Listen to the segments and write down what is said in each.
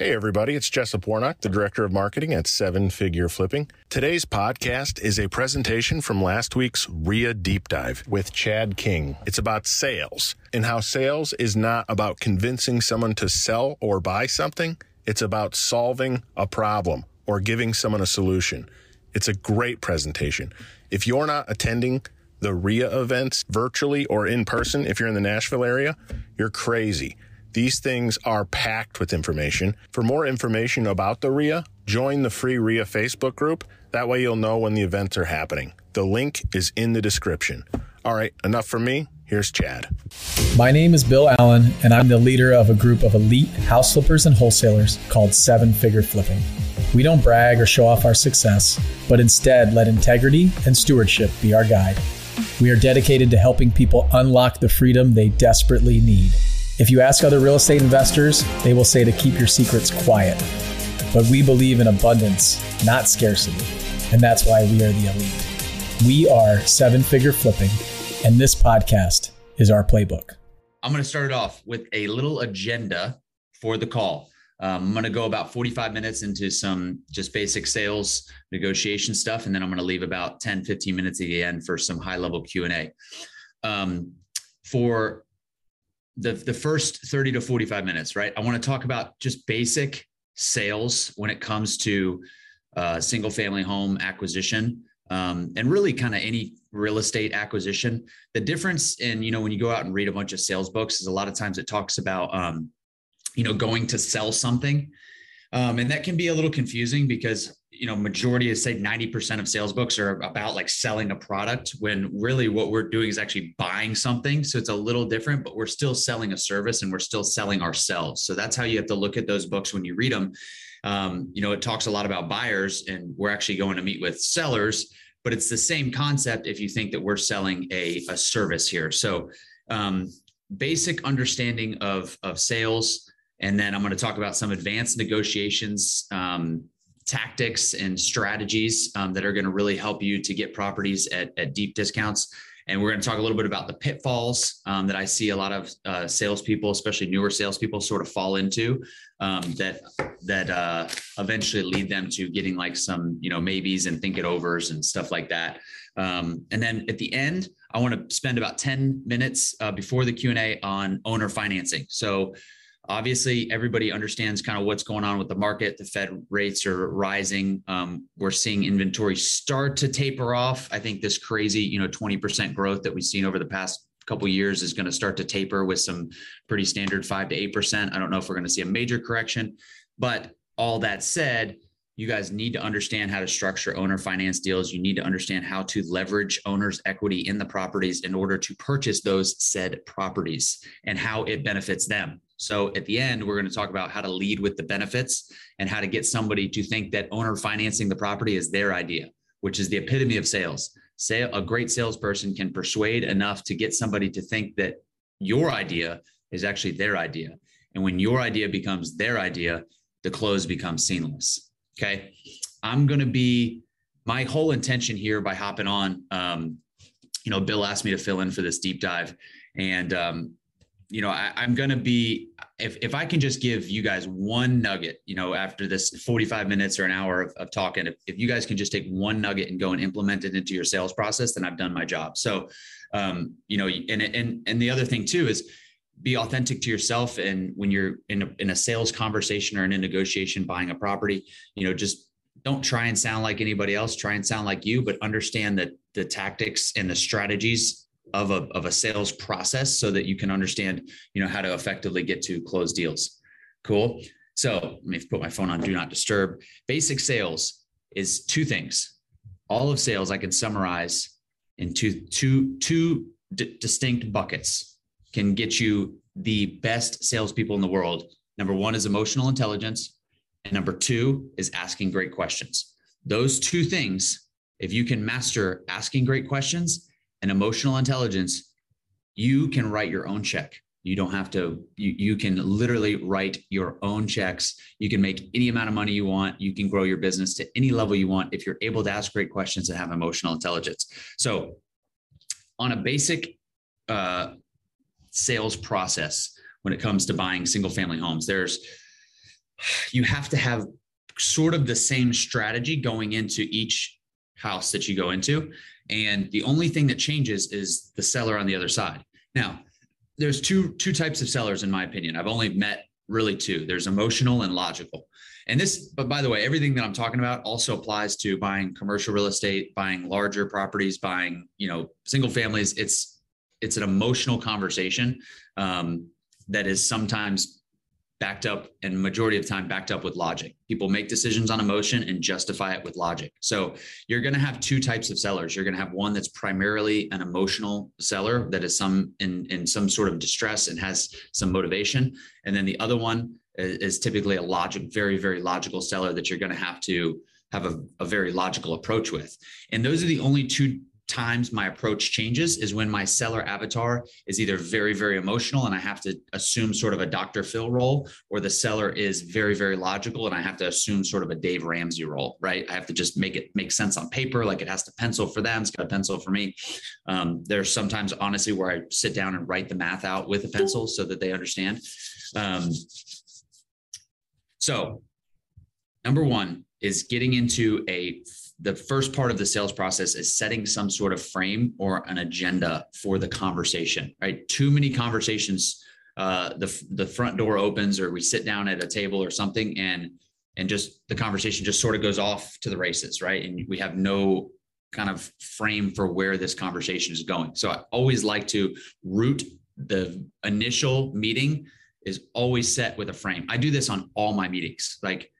Hey, everybody, it's Jessup Warnock, the Director of Marketing at Seven Figure Flipping. Today's podcast is a presentation from last week's RIA Deep Dive with Chad King. It's about sales and how sales is not about convincing someone to sell or buy something, it's about solving a problem or giving someone a solution. It's a great presentation. If you're not attending the RIA events virtually or in person, if you're in the Nashville area, you're crazy. These things are packed with information. For more information about the RIA, join the free RIA Facebook group. That way you'll know when the events are happening. The link is in the description. All right, enough from me. Here's Chad. My name is Bill Allen, and I'm the leader of a group of elite house flippers and wholesalers called Seven Figure Flipping. We don't brag or show off our success, but instead let integrity and stewardship be our guide. We are dedicated to helping people unlock the freedom they desperately need. If you ask other real estate investors, they will say to keep your secrets quiet. But we believe in abundance, not scarcity. And that's why we are the elite. We are seven figure flipping, and this podcast is our playbook. I'm going to start it off with a little agenda for the call. Um, I'm going to go about 45 minutes into some just basic sales negotiation stuff, and then I'm going to leave about 10, 15 minutes at the end for some high level Q&A. Um, for the the first 30 to 45 minutes, right? I want to talk about just basic sales when it comes to uh, single family home acquisition um, and really kind of any real estate acquisition. The difference in you know when you go out and read a bunch of sales books is a lot of times it talks about um, you know going to sell something, um, and that can be a little confusing because you know majority is say 90% of sales books are about like selling a product when really what we're doing is actually buying something. So it's a little different but we're still selling a service and we're still selling ourselves. So that's how you have to look at those books when you read them um, you know it talks a lot about buyers and we're actually going to meet with sellers but it's the same concept if you think that we're selling a, a service here. So um, basic understanding of of sales and then i'm going to talk about some advanced negotiations um, tactics and strategies um, that are going to really help you to get properties at, at deep discounts. And we're going to talk a little bit about the pitfalls um, that I see a lot of uh, salespeople, especially newer salespeople, sort of fall into um, that that uh, eventually lead them to getting like some you know maybes and think it overs and stuff like that. Um, and then at the end, I want to spend about ten minutes uh, before the Q and A on owner financing. So Obviously, everybody understands kind of what's going on with the market. The Fed rates are rising. Um, we're seeing inventory start to taper off. I think this crazy, you know, 20% growth that we've seen over the past couple years is going to start to taper with some pretty standard five to eight percent. I don't know if we're going to see a major correction, but all that said, you guys need to understand how to structure owner finance deals. You need to understand how to leverage owners' equity in the properties in order to purchase those said properties and how it benefits them. So at the end, we're going to talk about how to lead with the benefits and how to get somebody to think that owner financing the property is their idea, which is the epitome of sales. Say a great salesperson can persuade enough to get somebody to think that your idea is actually their idea. And when your idea becomes their idea, the close becomes seamless. Okay. I'm going to be my whole intention here by hopping on. Um, you know, Bill asked me to fill in for this deep dive. And um, you know, I, am going to be, if, if I can just give you guys one nugget, you know, after this 45 minutes or an hour of, of talking, if, if you guys can just take one nugget and go and implement it into your sales process, then I've done my job. So, um, you know, and, and, and the other thing too is be authentic to yourself. And when you're in a, in a sales conversation or in a negotiation, buying a property, you know, just don't try and sound like anybody else, try and sound like you, but understand that the tactics and the strategies of a, of a sales process so that you can understand, you know, how to effectively get to close deals. Cool. So let me put my phone on do not disturb. Basic sales is two things. All of sales I can summarize into two, two d- distinct buckets can get you the best salespeople in the world. Number one is emotional intelligence. And number two is asking great questions. Those two things, if you can master asking great questions and emotional intelligence, you can write your own check. You don't have to, you, you can literally write your own checks. You can make any amount of money you want. You can grow your business to any level you want if you're able to ask great questions and have emotional intelligence. So, on a basic uh, sales process, when it comes to buying single family homes, there's you have to have sort of the same strategy going into each house that you go into. And the only thing that changes is the seller on the other side. Now, there's two two types of sellers in my opinion. I've only met really two. There's emotional and logical. And this, but by the way, everything that I'm talking about also applies to buying commercial real estate, buying larger properties, buying, you know, single families. It's it's an emotional conversation um, that is sometimes backed up and majority of time backed up with logic. People make decisions on emotion and justify it with logic. So you're going to have two types of sellers. You're going to have one that's primarily an emotional seller that is some in in some sort of distress and has some motivation, and then the other one is, is typically a logic, very very logical seller that you're going to have to have a, a very logical approach with. And those are the only two times my approach changes is when my seller avatar is either very very emotional and i have to assume sort of a dr phil role or the seller is very very logical and i have to assume sort of a dave ramsey role right? I have to just make it make sense on paper like it has to pencil for them it's got a pencil for me. Um, there's sometimes honestly where i sit down and write the math out with a pencil so that they understand. Um, so number one is getting into a the first part of the sales process is setting some sort of frame or an agenda for the conversation right? Too many conversations uh, the the front door opens or we sit down at a table or something and and just the conversation just sort of goes off to the races right? And we have no kind of frame for where this conversation is going. So i always like to root the initial meeting is always set with a frame. I do this on all my meetings like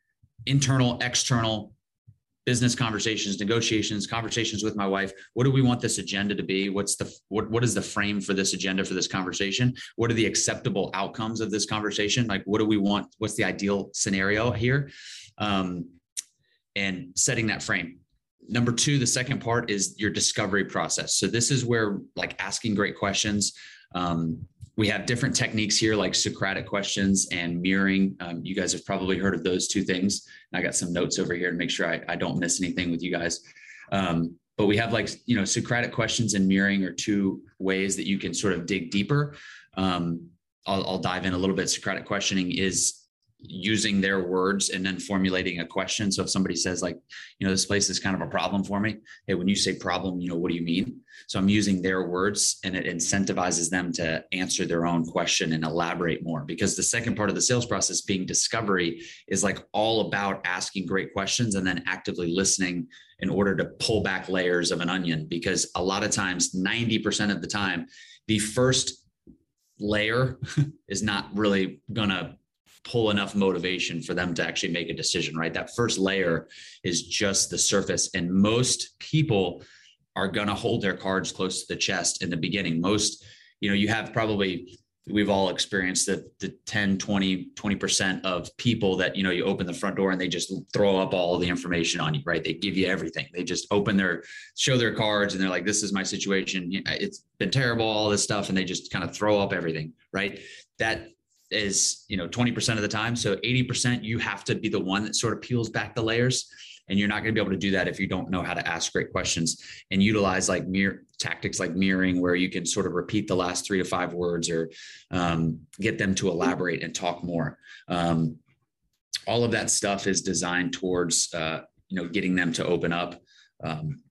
internal external business conversations, negotiations, conversations with my wife. What do we want this agenda to be? What's the what what is the frame for this agenda for this conversation? What are the acceptable outcomes of this conversation? Like what do we want? What's the ideal scenario here? Um, and setting that frame. Number two, the second part is your discovery process. So this is where like asking great questions, um, we have different techniques here like Socratic questions and mirroring. Um, you guys have probably heard of those two things. I got some notes over here to make sure I, I don't miss anything with you guys. Um, but we have like, you know, Socratic questions and mirroring are two ways that you can sort of dig deeper. Um, I'll, I'll dive in a little bit. Socratic questioning is using their words and then formulating a question. So if somebody says like, you know, this place is kind of a problem for me. Hey, when you say problem, you know, what do you mean? So I'm using their words and it incentivizes them to answer their own question and elaborate more because the second part of the sales process being discovery is like all about asking great questions and then actively listening in order to pull back layers of an onion because a lot of times 90% of the time the first layer is not really going to pull enough motivation for them to actually make a decision, right? That first layer is just the surface. And most people are going to hold their cards close to the chest in the beginning. Most, you know, you have probably we've all experienced that the 10 20 20% of people that you know you open the front door and they just throw up all the information on you right they give you everything they just open their show their cards and they're like this is my situation it's been terrible all this stuff and they just kind of throw up everything right that is you know 20% of the time. So 80% you have to be the one that sort of peels back the layers and you're not going to be able to do that if you don't know how to ask great questions and utilize like mirror tactics like mirroring where you can sort of repeat the last three to five words or um, get them to elaborate and talk more. Um, all of that stuff is designed towards uh, you know getting them to open up um,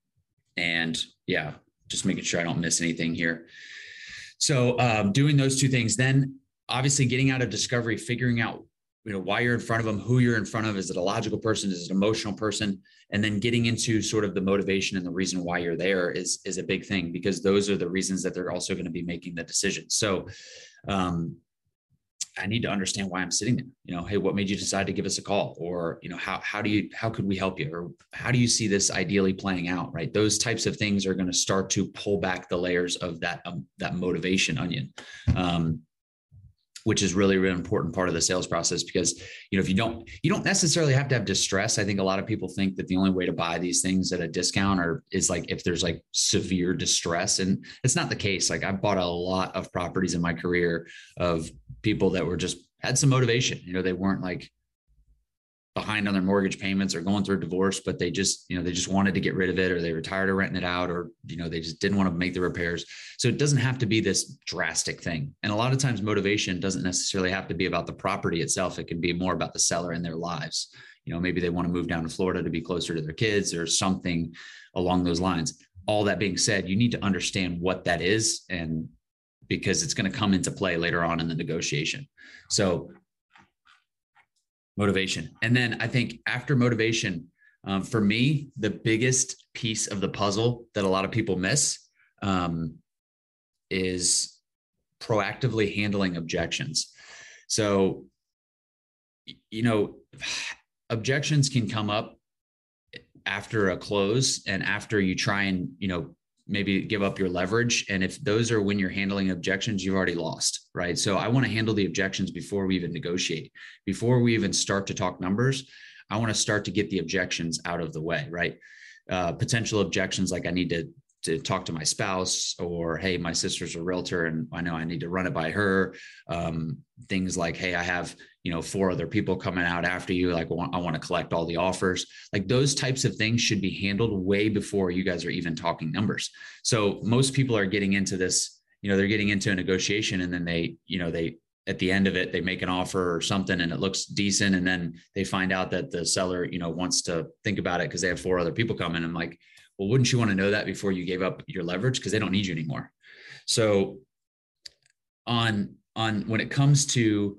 and yeah just making sure i don't miss anything here. So um, doing those two things then obviously getting out of discovery, figuring out you know why you're in front of them, who you're in front of. Is it a logical person? Is it an emotional person? And then getting into sort of the motivation and the reason why you're there is is a big thing because those are the reasons that they're also going to be making the decision. So um, I need to understand why I'm sitting there. You know, hey, what made you decide to give us a call? Or, you know, how how do you how could we help you? Or how do you see this ideally playing out? Right. Those types of things are going to start to pull back the layers of that um, that motivation onion. Um, which is really really important part of the sales process because you know if you don't you don't necessarily have to have distress. I think a lot of people think that the only way to buy these things at a discount or is like if there's like severe distress and it's not the case. Like i bought a lot of properties in my career of people that were just had some motivation you know they weren't like behind on their mortgage payments or going through a divorce, but they just, you know, they just wanted to get rid of it or they were tired of renting it out or, you know, they just didn't want to make the repairs. So it doesn't have to be this drastic thing. And a lot of times motivation doesn't necessarily have to be about the property itself. It can be more about the seller and their lives. You know, maybe they want to move down to Florida to be closer to their kids or something along those lines. All that being said, you need to understand what that is and because it's going to come into play later on in the negotiation. So motivation. And then I think after motivation, um, for me, the biggest piece of the puzzle that a lot of people miss um, is proactively handling objections. So, you know, objections can come up after a close and after you try and, you know, maybe give up your leverage. And if those are when you're handling objections, you've already lost, right? So I want to handle the objections before we even negotiate, before we even start to talk numbers. I want to start to get the objections out of the way, right? Uh, potential objections like I need to to talk to my spouse or hey my sister's a realtor and i know i need to run it by her um, things like hey i have you know four other people coming out after you like i want to collect all the offers. Like those types of things should be handled way before you guys are even talking numbers. So most people are getting into this you know they're getting into a negotiation and then they you know they at the end of it they make an offer or something and it looks decent and then they find out that the seller you know wants to think about it because they have four other people coming. I'm like well, wouldn't you want to know that before you gave up your leverage? Because they don't need you anymore? So on on when it comes to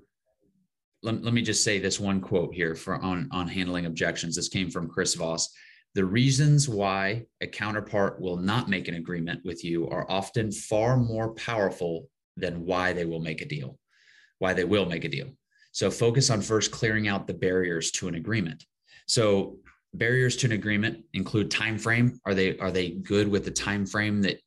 let, let me just say this one quote here for on on handling objections. This came from Chris Voss. The reasons why a counterpart will not make an agreement with you are often far more powerful than why they will make a deal, why they will make a deal. So focus on first clearing out the barriers to an agreement. So barriers to an agreement include time frame are they are they good with the time frame that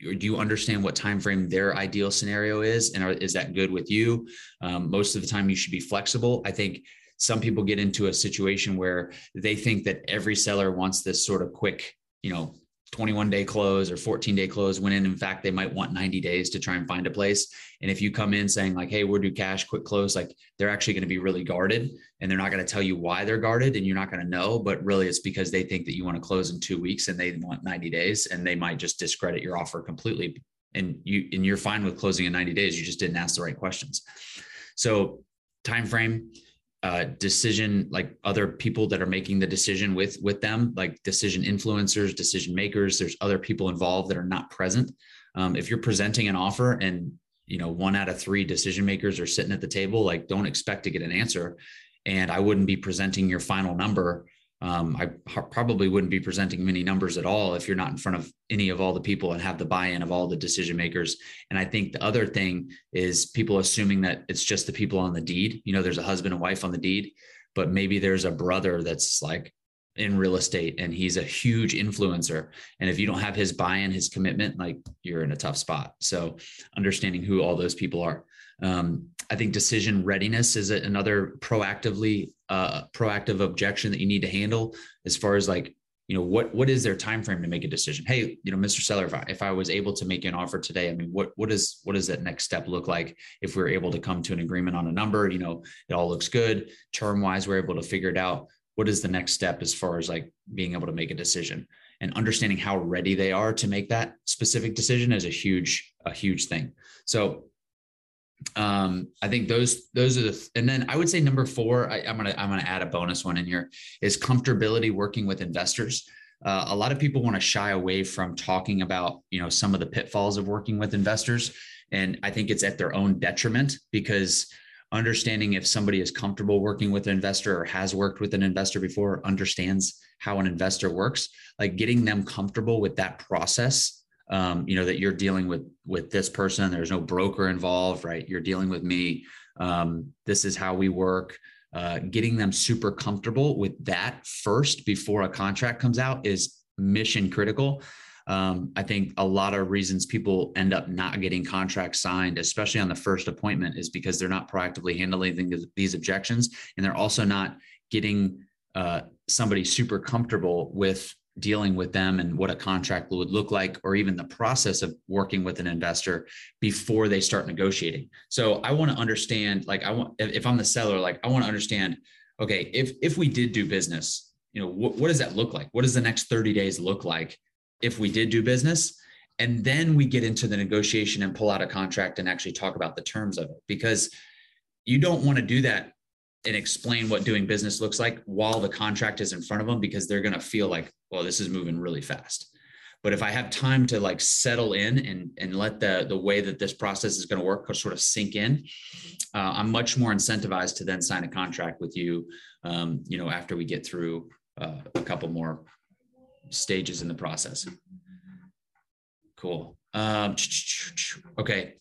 do you understand what time frame their ideal scenario is? And are, is that good with you? Um, most of the time you should be flexible. I think some people get into a situation where they think that every seller wants this sort of quick you know 21 day close or 14 day close when in, in fact they might want 90 days to try and find a place. And if you come in saying like hey we're do cash quick close like they're actually going to be really guarded and they're not going to tell you why they're guarded and you're not going to know but really it's because they think that you want to close in two weeks and they want 90 days and they might just discredit your offer completely and you and you're fine with closing in 90 days you just didn't ask the right questions. So time frame uh, decision like other people that are making the decision with with them like decision influencers decision makers. There's other people involved that are not present. Um, if you're presenting an offer and you know one out of three decision makers are sitting at the table like don't expect to get an answer. And i wouldn't be presenting your final number um, I probably wouldn't be presenting many numbers at all if you're not in front of any of all the people and have the buy-in of all the decision makers. And I think the other thing is people assuming that it's just the people on the deed. You know, there's a husband and wife on the deed, but maybe there's a brother that's like in real estate and he's a huge influencer. And if you don't have his buy-in, his commitment, like you're in a tough spot. So understanding who all those people are. Um, I think decision readiness is another proactively uh, proactive objection that you need to handle as far as like you know what what is their time frame to make a decision? Hey you know mr seller if I, if I was able to make an offer today i mean what what is what does that next step look like if we're able to come to an agreement on a number? You know it all looks good. Term wise we're able to figure it out. What is the next step as far as like being able to make a decision? And understanding how ready they are to make that specific decision is a huge a huge thing. So um i think those those are the and then i would say number four I, am gonna i'm gonna add a bonus one in here is comfortability working with investors. Uh, a lot of people want to shy away from talking about you know some of the pitfalls of working with investors. And i think it's at their own detriment because understanding if somebody is comfortable working with an investor or has worked with an investor before understands how an investor works. Like getting them comfortable with that process um, you know that you're dealing with with this person there's no broker involved right? You're dealing with me. Um, this is how we work. Uh, getting them super comfortable with that first before a contract comes out is mission critical. Um, i think a lot of reasons people end up not getting contracts signed especially on the first appointment is because they're not proactively handling these objections and they're also not getting uh, somebody super comfortable with dealing with them and what a contract would look like, or even the process of working with an investor before they start negotiating. So I want to understand, like, I want, if I'm the seller, like, I want to understand, okay, if if we did do business, you know, what, what does that look like? What does the next 30 days look like if we did do business? And then we get into the negotiation and pull out a contract and actually talk about the terms of it because you don't want to do that and explain what doing business looks like while the contract is in front of them because they're going to feel like, well, this is moving really fast. But if I have time to like settle in and and let the the way that this process is going to work sort of sink in, uh, I'm much more incentivized to then sign a contract with you. Um, you know, after we get through uh, a couple more stages in the process. Cool. Um, okay.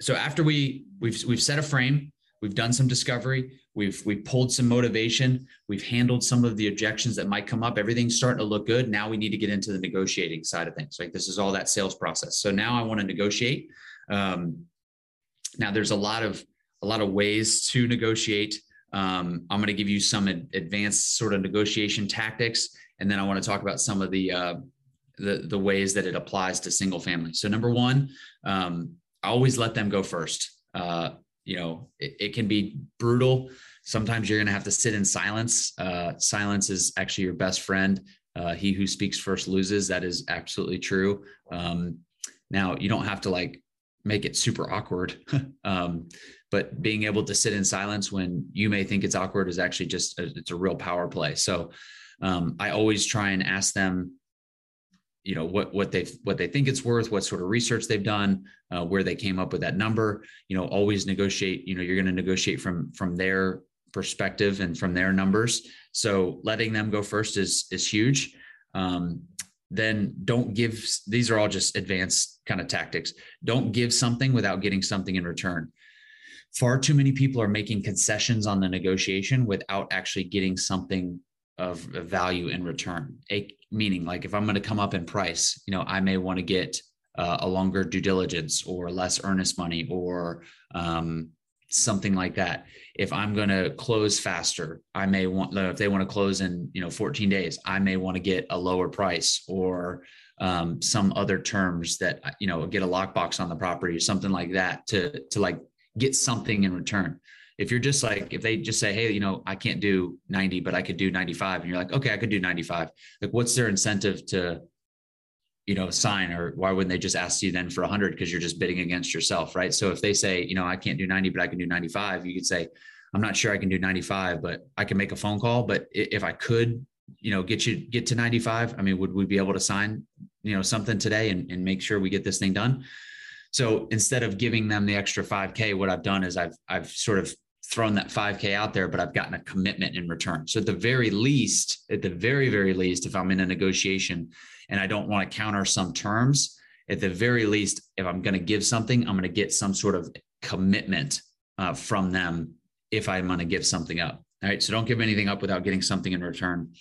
So after we we've we've set a frame, we've done some discovery, we've we've pulled some motivation, we've handled some of the objections that might come up. Everything's starting to look good. Now we need to get into the negotiating side of things. Like this is all that sales process. So now I want to negotiate. Um, now there's a lot of a lot of ways to negotiate. Um, I'm going to give you some ad- advanced sort of negotiation tactics, and then I want to talk about some of the uh, the, the ways that it applies to single family. So number one, um, always let them go first. Uh, you know, it, it, can be brutal. Sometimes you're going to have to sit in silence. Uh, silence is actually your best friend. Uh, he who speaks first loses. That is absolutely true. Um, now you don't have to like make it super awkward. um, but being able to sit in silence when you may think it's awkward is actually just a, it's a real power play. So um, I always try and ask them you know what what they what they think it's worth what sort of research they've done uh, where they came up with that number you know always negotiate you know you're going to negotiate from from their perspective and from their numbers. So letting them go first is is huge. Um, then don't give these are all just advanced kind of tactics. Don't give something without getting something in return. Far too many people are making concessions on the negotiation without actually getting something of value in return. Meaning, like if I'm going to come up in price, you know, I may want to get uh, a longer due diligence or less earnest money or um, something like that. If I'm going to close faster, I may want if they want to close in you know 14 days, I may want to get a lower price or um, some other terms that you know get a lockbox on the property or something like that to to like get something in return if you're just like if they just say hey you know i can't do 90 but i could do 95 and you're like okay i could do 95 like what's their incentive to you know sign or why wouldn't they just ask you then for 100 because you're just bidding against yourself right? So if they say you know i can't do 90 but i can do 95 you could say i'm not sure i can do 95 but i can make a phone call but if i could you know get you get to 95 i mean would we be able to sign you know something today and, and make sure we get this thing done? So instead of giving them the extra 5k what i've done is i've i've sort of thrown that 5K out there, but I've gotten a commitment in return. So at the very least, at the very, very least, if I'm in a negotiation and I don't want to counter some terms, at the very least, if I'm going to give something, I'm going to get some sort of commitment uh, from them if I'm going to give something up. All right. So don't give anything up without getting something in return.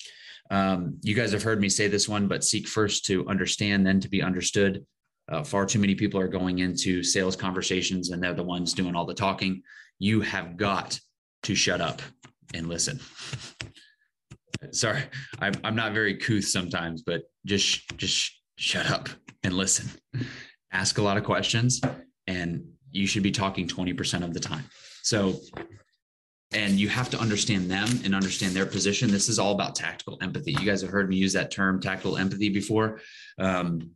Um, you guys have heard me say this one, but seek first to understand, then to be understood. Uh, far too many people are going into sales conversations and they're the ones doing all the talking you have got to shut up and listen. Sorry, I'm, I'm not very couth sometimes, but just just shut up and listen. Ask a lot of questions, and you should be talking 20% of the time. So, and you have to understand them and understand their position. This is all about tactical empathy. You guys have heard me use that term, tactical empathy, before. Um,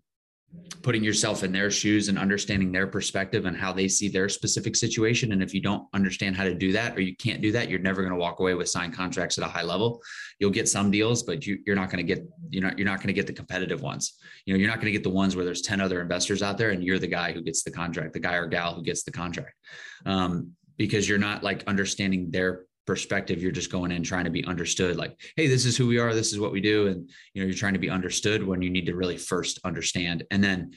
putting yourself in their shoes and understanding their perspective and how they see their specific situation. And if you don't understand how to do that or you can't do that, you're never going to walk away with signed contracts at a high level. You'll get some deals, but you, are not going to get you're not you're not going to get the competitive ones. You know, you're not going to get the ones where there's 10 other investors out there and you're the guy who gets the contract, the guy or gal who gets the contract. Um, because you're not like understanding their perspective you're just going in trying to be understood like hey this is who we are this is what we do and you know you're trying to be understood when you need to really first understand and then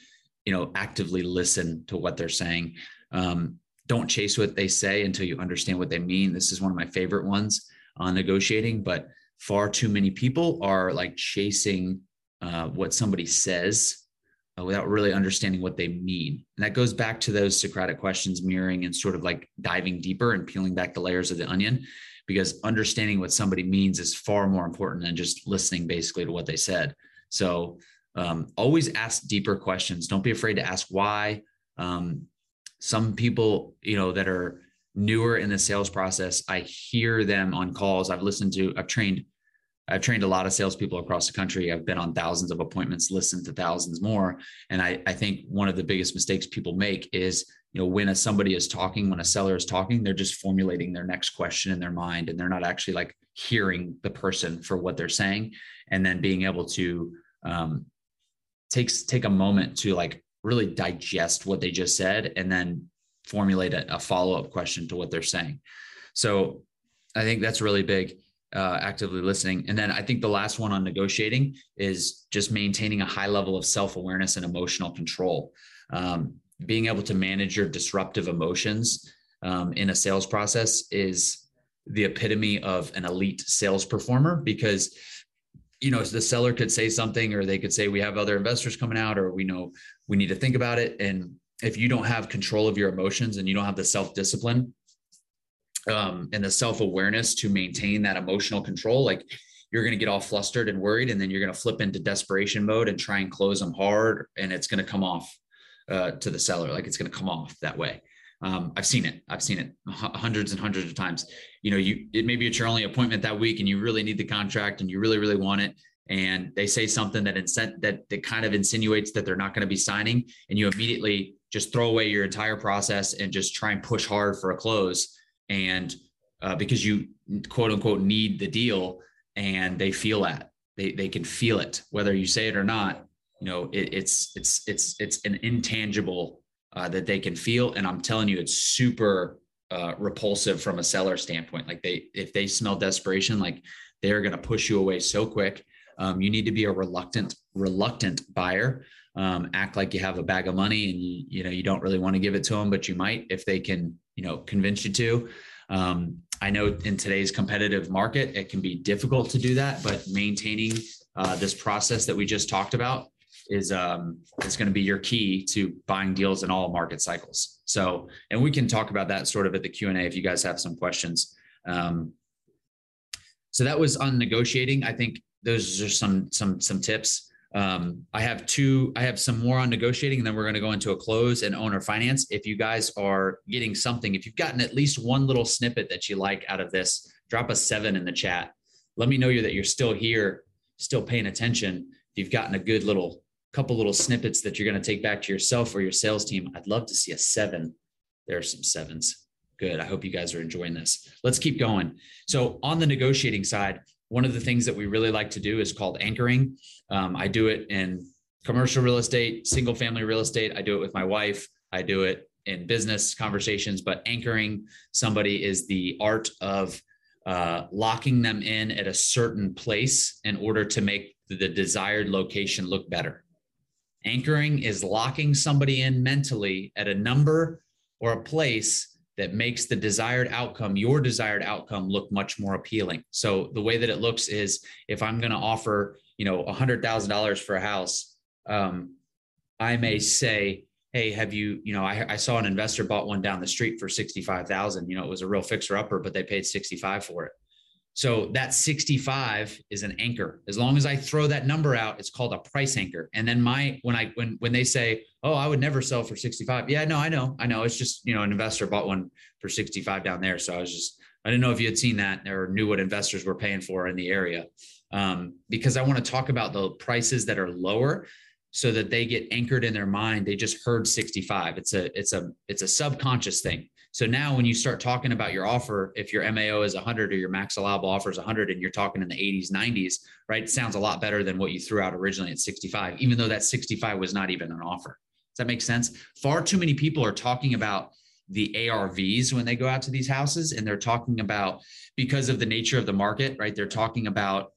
you know actively listen to what they're saying. Um, don't chase what they say until you understand what they mean. This is one of my favorite ones on negotiating but far too many people are like chasing uh, what somebody says without really understanding what they mean. And that goes back to those Socratic questions, mirroring and sort of like diving deeper and peeling back the layers of the onion, because understanding what somebody means is far more important than just listening basically to what they said. So um, always ask deeper questions. Don't be afraid to ask why. Um, some people, you know, that are newer in the sales process, I hear them on calls. I've listened to, I've trained, I've trained a lot of salespeople across the country. I've been on thousands of appointments, listened to thousands more. And I, I think one of the biggest mistakes people make is, you know, when a, somebody is talking, when a seller is talking, they're just formulating their next question in their mind and they're not actually like hearing the person for what they're saying. And then being able to um, takes take a moment to like really digest what they just said and then formulate a, a follow-up question to what they're saying so i think that's really big uh, actively listening. And then i think the last one on negotiating is just maintaining a high level of self-awareness and emotional control. Um, being able to manage your disruptive emotions um, in a sales process is the epitome of an elite sales performer because you know the seller could say something or they could say we have other investors coming out or we know we need to think about it. And if you don't have control of your emotions and you don't have the self-discipline um, and the self-awareness to maintain that emotional control like you're going to get all flustered and worried and then you're going to flip into desperation mode and try and close them hard and it's going to come off uh, to the seller like it's going to come off that way um, I've seen it. I've seen it hundreds and hundreds of times. You know, you it maybe it's your only appointment that week, and you really need the contract, and you really, really want it, and they say something that incent that that kind of insinuates that they're not going to be signing, and you immediately just throw away your entire process and just try and push hard for a close, and uh, because you quote unquote need the deal, and they feel that they they can feel it whether you say it or not. You know, it, it's it's it's it's an intangible uh, that they can feel. And I'm telling you, it's super uh, repulsive from a seller standpoint. Like they, if they smell desperation, like they're going to push you away so quick. Um, you need to be a reluctant, reluctant buyer. Um, act like you have a bag of money and you, you know you don't really want to give it to them, but you might if they can, you know, convince you to. Um, I know in today's competitive market, it can be difficult to do that, but maintaining uh, this process that we just talked about is um, is going to be your key to buying deals in all market cycles. So, and we can talk about that sort of at the Q and A if you guys have some questions. Um, so that was on negotiating. I think those are some some some tips. Um, I have two. I have some more on negotiating, and then we're going to go into a close and owner finance. If you guys are getting something, if you've gotten at least one little snippet that you like out of this, drop a seven in the chat. Let me know you that you're still here, still paying attention. If you've gotten a good little couple little snippets that you're going to take back to yourself or your sales team, I'd love to see a seven. There are some sevens. Good. I hope you guys are enjoying this. Let's keep going. So, on the negotiating side, one of the things that we really like to do is called anchoring. Um, I do it in commercial real estate, single family real estate. I do it with my wife. I do it in business conversations, but anchoring somebody is the art of uh, locking them in at a certain place in order to make the desired location look better. Anchoring is locking somebody in mentally at a number or a place that makes the desired outcome, your desired outcome, look much more appealing. So the way that it looks is if I'm going to offer, you know, a hundred thousand dollars for a house, um, I may say, Hey, have you, you know, I, I saw an investor bought one down the street for 65,000, you know, it was a real fixer upper, but they paid 65 for it. So that 65 is an anchor. As long as I throw that number out, it's called a price anchor. And then my when I when when they say, "Oh, I would never sell for 65." Yeah, no, I know. I know. It's just, you know, an investor bought one for 65 down there, so I was just I didn't know if you had seen that or knew what investors were paying for in the area. Um, because I want to talk about the prices that are lower so that they get anchored in their mind. They just heard 65. It's a it's a it's a subconscious thing. So now when you start talking about your offer, if your MAO is 100 or your max allowable offer is 100 and you're talking in the 80s, 90s, right? It sounds a lot better than what you threw out originally at 65, even though that 65 was not even an offer. Does that make sense? Far too many people are talking about the ARVs when they go out to these houses and they're talking about because of the nature of the market, right? They're talking about,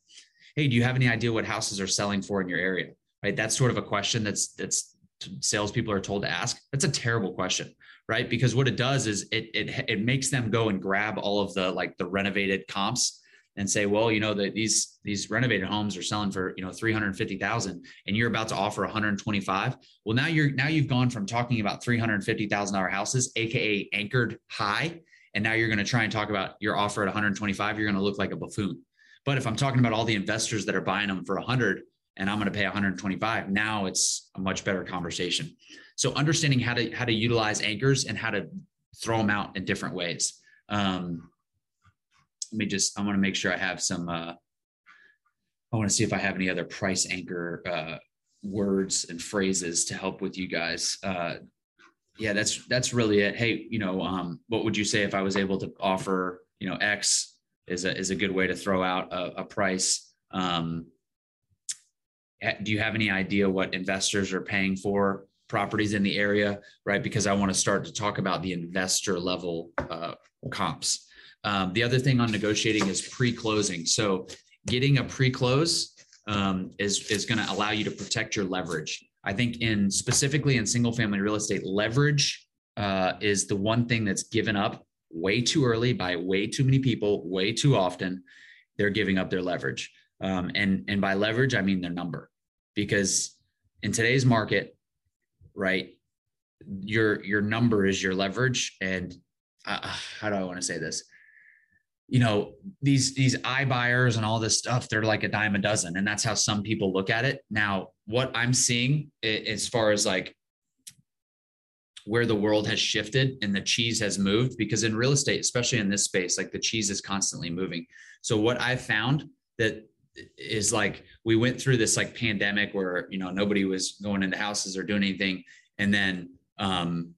hey, do you have any idea what houses are selling for in your area? Right? That's sort of a question that's that's salespeople are told to ask. That's a terrible question right? Because what it does is it it it makes them go and grab all of the like the renovated comps and say, well, you know, that these these renovated homes are selling for you know three hundred fifty thousand, and you're about to offer one hundred twenty five. Well, now you're now you've gone from talking about three hundred fifty thousand dollar houses, aka anchored high, and now you're going to try and talk about your offer at one hundred twenty five. You're going to look like a buffoon. But if I'm talking about all the investors that are buying them for 100 and I'm going to pay 125, now it's a much better conversation. So understanding how to how to utilize anchors and how to throw them out in different ways. Um, let me just, I want to make sure I have some, uh, I want to see if I have any other price anchor uh, words and phrases to help with you guys. Uh, yeah, that's that's really it. Hey, you know, um, what would you say if I was able to offer, you know, X is a is a good way to throw out a, a price. Um, do you have any idea what investors are paying for properties in the area? Right, because I want to start to talk about the investor level uh, comps. Um, the other thing on negotiating is pre-closing. So getting a pre-close um, is is going to allow you to protect your leverage. I think in specifically in single family real estate, leverage uh, is the one thing that's given up way too early by way too many people, way too often. They're giving up their leverage, um, and and by leverage I mean their number, because in today's market, right, your your number is your leverage, and uh, how do I want to say this? you know these these i buyers and all this stuff they're like a dime a dozen and that's how some people look at it. Now what i'm seeing as far as like where the world has shifted and the cheese has moved because in real estate especially in this space like the cheese is constantly moving. So what I've found that is like we went through this like pandemic where you know nobody was going into houses or doing anything and then um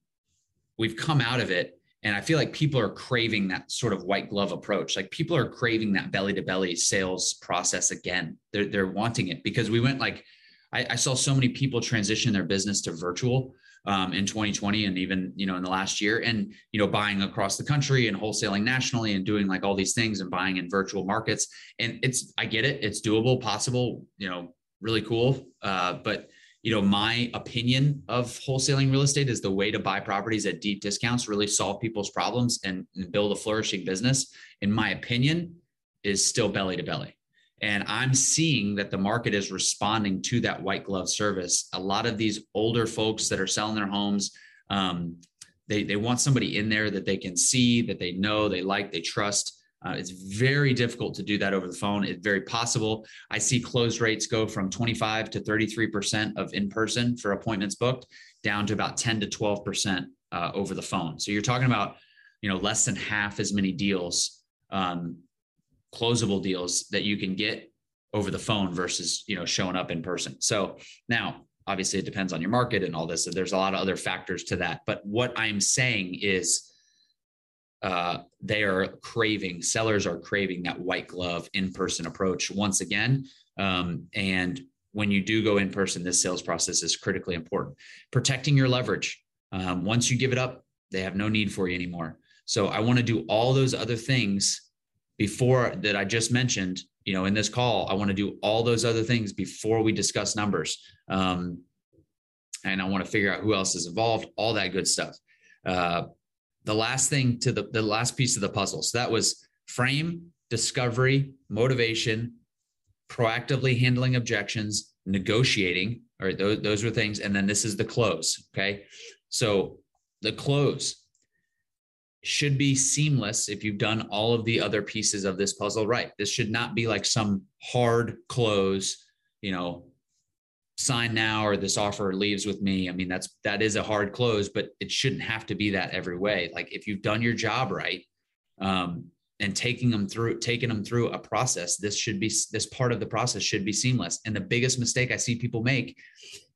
we've come out of it and I feel like people are craving that sort of white glove approach. Like people are craving that belly to belly sales process again. They're, they're wanting it because we went like, I, I saw so many people transition their business to virtual um, in 2020 and even, you know, in the last year and, you know, buying across the country and wholesaling nationally and doing like all these things and buying in virtual markets. And it's, I get it. It's doable, possible, you know, really cool. Uh, but you know, my opinion of wholesaling real estate is the way to buy properties at deep discounts, really solve people's problems and, and build a flourishing business. In my opinion, is still belly to belly. And I'm seeing that the market is responding to that white glove service. A lot of these older folks that are selling their homes, um, they, they want somebody in there that they can see, that they know, they like, they trust. Uh, it's very difficult to do that over the phone. It's very possible. I see close rates go from 25 to 33% of in person for appointments booked down to about 10 to 12% uh, over the phone. So you're talking about, you know, less than half as many deals, um, closable deals that you can get over the phone versus, you know, showing up in person. So now, obviously, it depends on your market and all this. So there's a lot of other factors to that. But what I'm saying is, uh, they are craving, sellers are craving that white glove in person approach once again. Um, and when you do go in person, this sales process is critically important. Protecting your leverage. Um, once you give it up, they have no need for you anymore. So I want to do all those other things before that I just mentioned. You know, in this call, I want to do all those other things before we discuss numbers. Um, and I want to figure out who else is involved, all that good stuff. Uh, the last thing to the, the last piece of the puzzle. So that was frame, discovery, motivation, proactively handling objections, negotiating. All right, those, those were things. And then this is the close. Okay. So the close should be seamless if you've done all of the other pieces of this puzzle right. This should not be like some hard close, you know, sign now or this offer leaves with me. I mean, that's that is a hard close, but it shouldn't have to be that every way. Like if you've done your job right, um, and taking them through taking them through a process, this should be this part of the process should be seamless. And the biggest mistake I see people make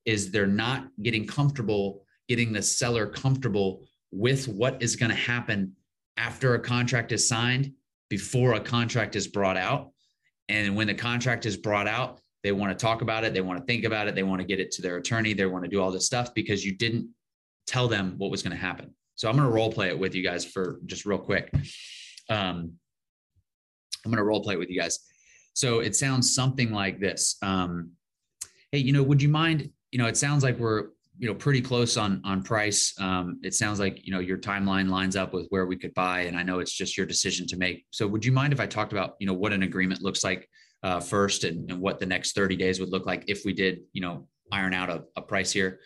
is they're not getting comfortable, getting the seller comfortable with what is going to happen after a contract is signed, before a contract is brought out. And when the contract is brought out, they want to talk about it. They want to think about it. They want to get it to their attorney. They want to do all this stuff because you didn't tell them what was going to happen. So I'm going to role play it with you guys for just real quick. Um, I'm going to role play it with you guys. So it sounds something like this. Um, hey, you know, would you mind? You know, it sounds like we're you know pretty close on on price. Um, it sounds like you know your timeline lines up with where we could buy, and I know it's just your decision to make. So would you mind if I talked about you know what an agreement looks like uh, first and, and, what the next 30 days would look like if we did, you know, iron out a, a price here.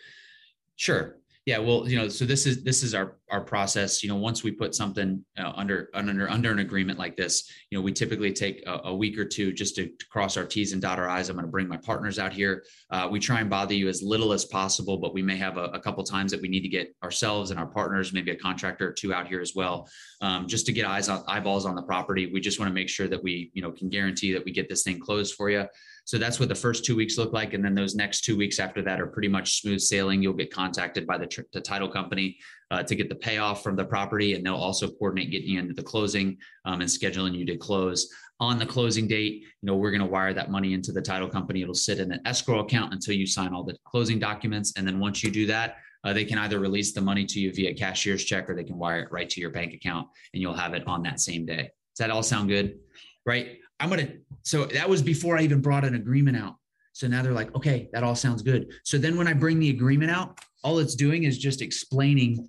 Sure. Yeah. Well, you know, so this is, this is our, our process, you know, once we put something uh, under under under an agreement like this, you know, we typically take a, a week or two just to, to, cross our T's and dot our I's. I'm going to bring my partners out here. Uh, we try and bother you as little as possible, but we may have a, a, couple times that we need to get ourselves and our partners, maybe a contractor or two out here as well, um, just to get eyes on eyeballs on the property. We just want to make sure that we, you know, can guarantee that we get this thing closed for you. So that's what the first two weeks look like. And then those next two weeks after that are pretty much smooth sailing. You'll get contacted by the, tr- the title company uh, to get the payoff from the property, and they'll also coordinate getting you into the closing um, and scheduling you to close. On the closing date, you know, we're going to wire that money into the title company. It'll sit in an escrow account until you sign all the closing documents. And then once you do that, uh, they can either release the money to you via cashier's check or they can wire it right to your bank account and you'll have it on that same day. Does that all sound good? Right. I'm going to, so that was before I even brought an agreement out. So now they're like, okay, that all sounds good. So then when I bring the agreement out, all it's doing is just explaining